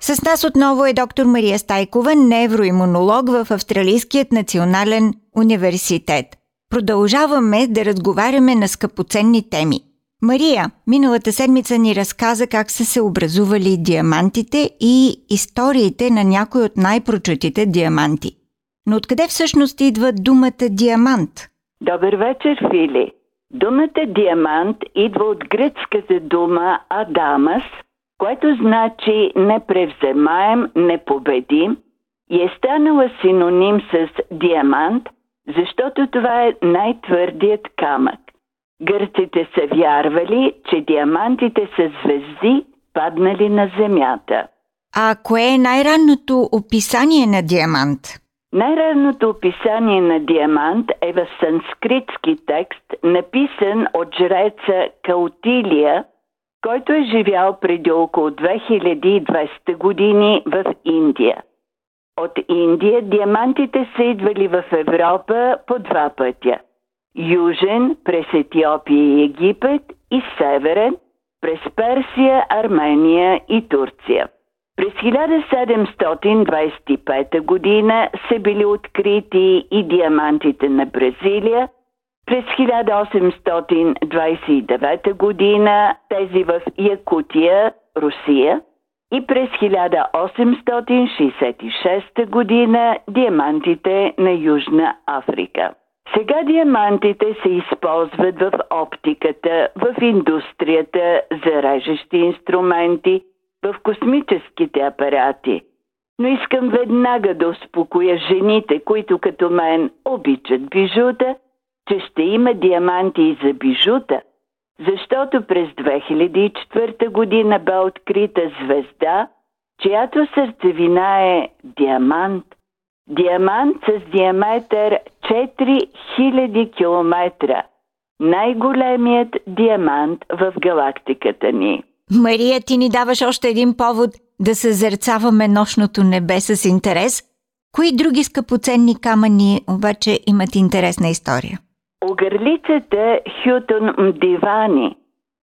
с нас отново е доктор Мария Стайкова, невроимунолог в Австралийският национален университет. Продължаваме да разговаряме на скъпоценни теми. Мария, миналата седмица ни разказа как са се образували диамантите и историите на някои от най-прочутите диаманти. Но откъде всъщност идва думата диамант? Добър вечер, Фили. Думата диамант идва от гръцката дума Адамас – което значи непревземаем, непобедим и е станала синоним с диамант, защото това е най-твърдият камък. Гърците са вярвали, че диамантите са звезди, паднали на земята. А кое е най-ранното описание на диамант? Най-ранното описание на диамант е в санскритски текст, написан от жреца Каутилия – който е живял преди около 2200 години в Индия. От Индия диамантите са идвали в Европа по два пътя. Южен през Етиопия и Египет и северен през Персия, Армения и Турция. През 1725 година са били открити и диамантите на Бразилия – през 1829 година тези в Якутия, Русия и през 1866 година диамантите на Южна Африка. Сега диамантите се използват в оптиката, в индустрията за режещи инструменти, в космическите апарати. Но искам веднага да успокоя жените, които като мен обичат бижута – че ще има диаманти и за бижута, защото през 2004 година бе открита звезда, чиято сърцевина е диамант. Диамант с диаметър 4000 км. Най-големият диамант в галактиката ни. Мария, ти ни даваш още един повод да съзерцаваме нощното небе с интерес. Кои други скъпоценни камъни обаче имат интересна история? Огърлицата Хютон Мдивани.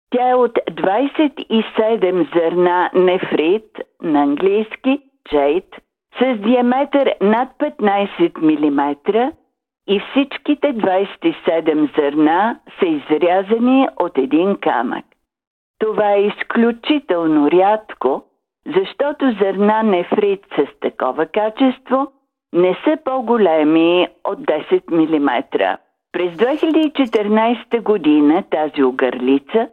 Тя е от 27 зърна нефрит, на английски джейт, с диаметър над 15 мм и всичките 27 зърна са изрязани от един камък. Това е изключително рядко, защото зърна нефрит с такова качество не са по-големи от 10 мм. През 2014 година тази огърлица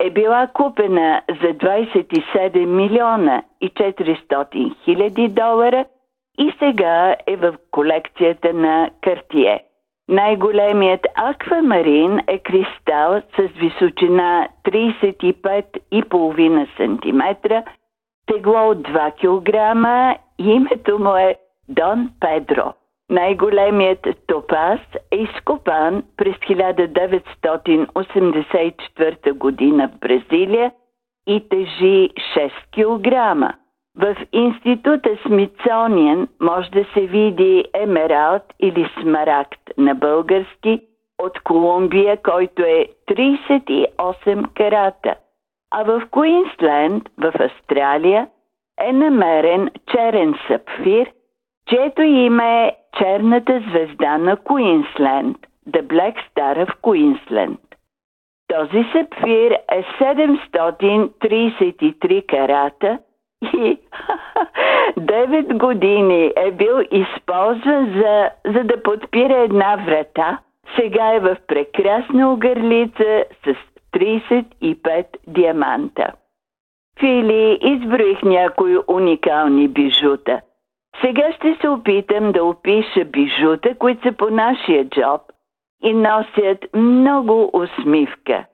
е била купена за 27 милиона и 400 хиляди долара и сега е в колекцията на Картие. Най-големият аквамарин е кристал с височина 35,5 см, тегло от 2 кг името му е Дон Педро. Най-големият топаз е изкопан през 1984 година в Бразилия и тежи 6 кг. В института Смитсониен може да се види емералд или смарагд на български от Колумбия, който е 38 карата. А в Куинсленд, в Австралия, е намерен черен сапфир, чието име е черната звезда на Куинсленд, The Black Star в Куинсленд. Този сапфир е 733 карата и 9 години е бил използван за, за да подпира една врата. Сега е в прекрасна огърлица с 35 диаманта. Фили, изброих някои уникални бижута – сега ще се опитам да опиша бижута, които са по нашия джоб и носят много усмивка.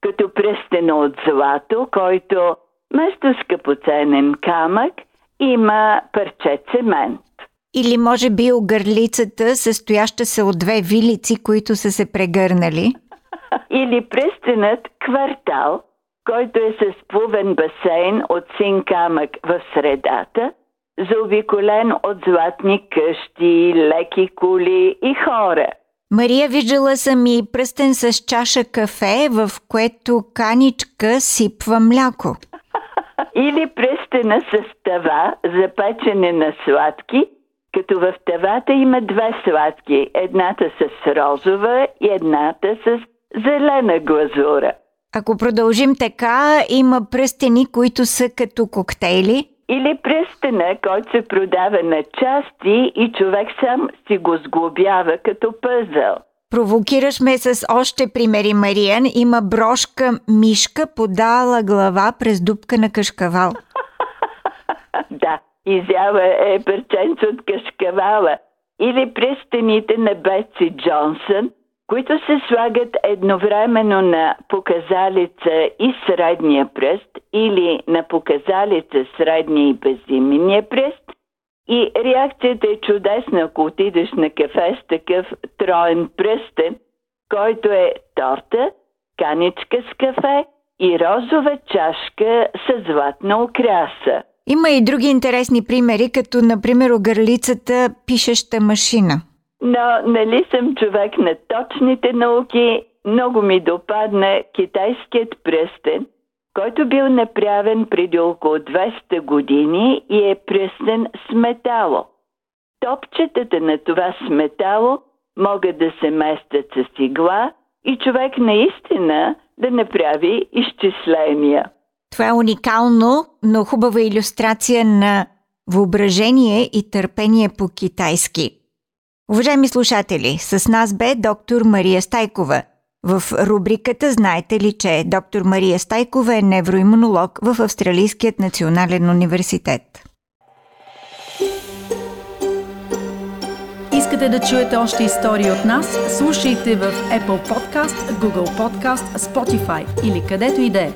Като пръстено от злато, който вместо скъпоценен камък има парче цемент. Или може би огърлицата, състояща се от две вилици, които са се прегърнали? Или пръстенът квартал, който е с плувен басейн от син камък в средата, заобиколен от златни къщи, леки коли и хора. Мария, виждала съм и пръстен с чаша кафе, в което каничка сипва мляко. Или пръстена с тава за печене на сладки, като в тавата има две сладки, едната с розова и едната с зелена глазура. Ако продължим така, има пръстени, които са като коктейли. Или пръстена, който се продава на части и човек сам си го сглобява като пъзъл. Провокираш ме с още примери, Мариан. Има брошка мишка, подала глава през дупка на кашкавал. да, изява е парченце от кашкавала. Или пръстените на Бетси Джонсън, които се слагат едновременно на показалица и средния пръст или на показалица средния и безименния пръст. И реакцията е чудесна, ако отидеш на кафе с такъв троен пръстен, който е торта, каничка с кафе и розова чашка с златна украса. Има и други интересни примери, като например огърлицата пишеща машина. Но нали съм човек на точните науки, много ми допадна китайският пръстен, който бил направен преди около 200 години и е пръстен с метало. Топчетата на това сметало могат да се местят с игла и човек наистина да направи изчисления. Това е уникално, но хубава иллюстрация на въображение и търпение по китайски. Уважаеми слушатели, с нас бе доктор Мария Стайкова. В рубриката Знаете ли, че доктор Мария Стайкова е невроимунолог в Австралийският национален университет. Искате да чуете още истории от нас? Слушайте в Apple Podcast, Google Podcast, Spotify или където и да е.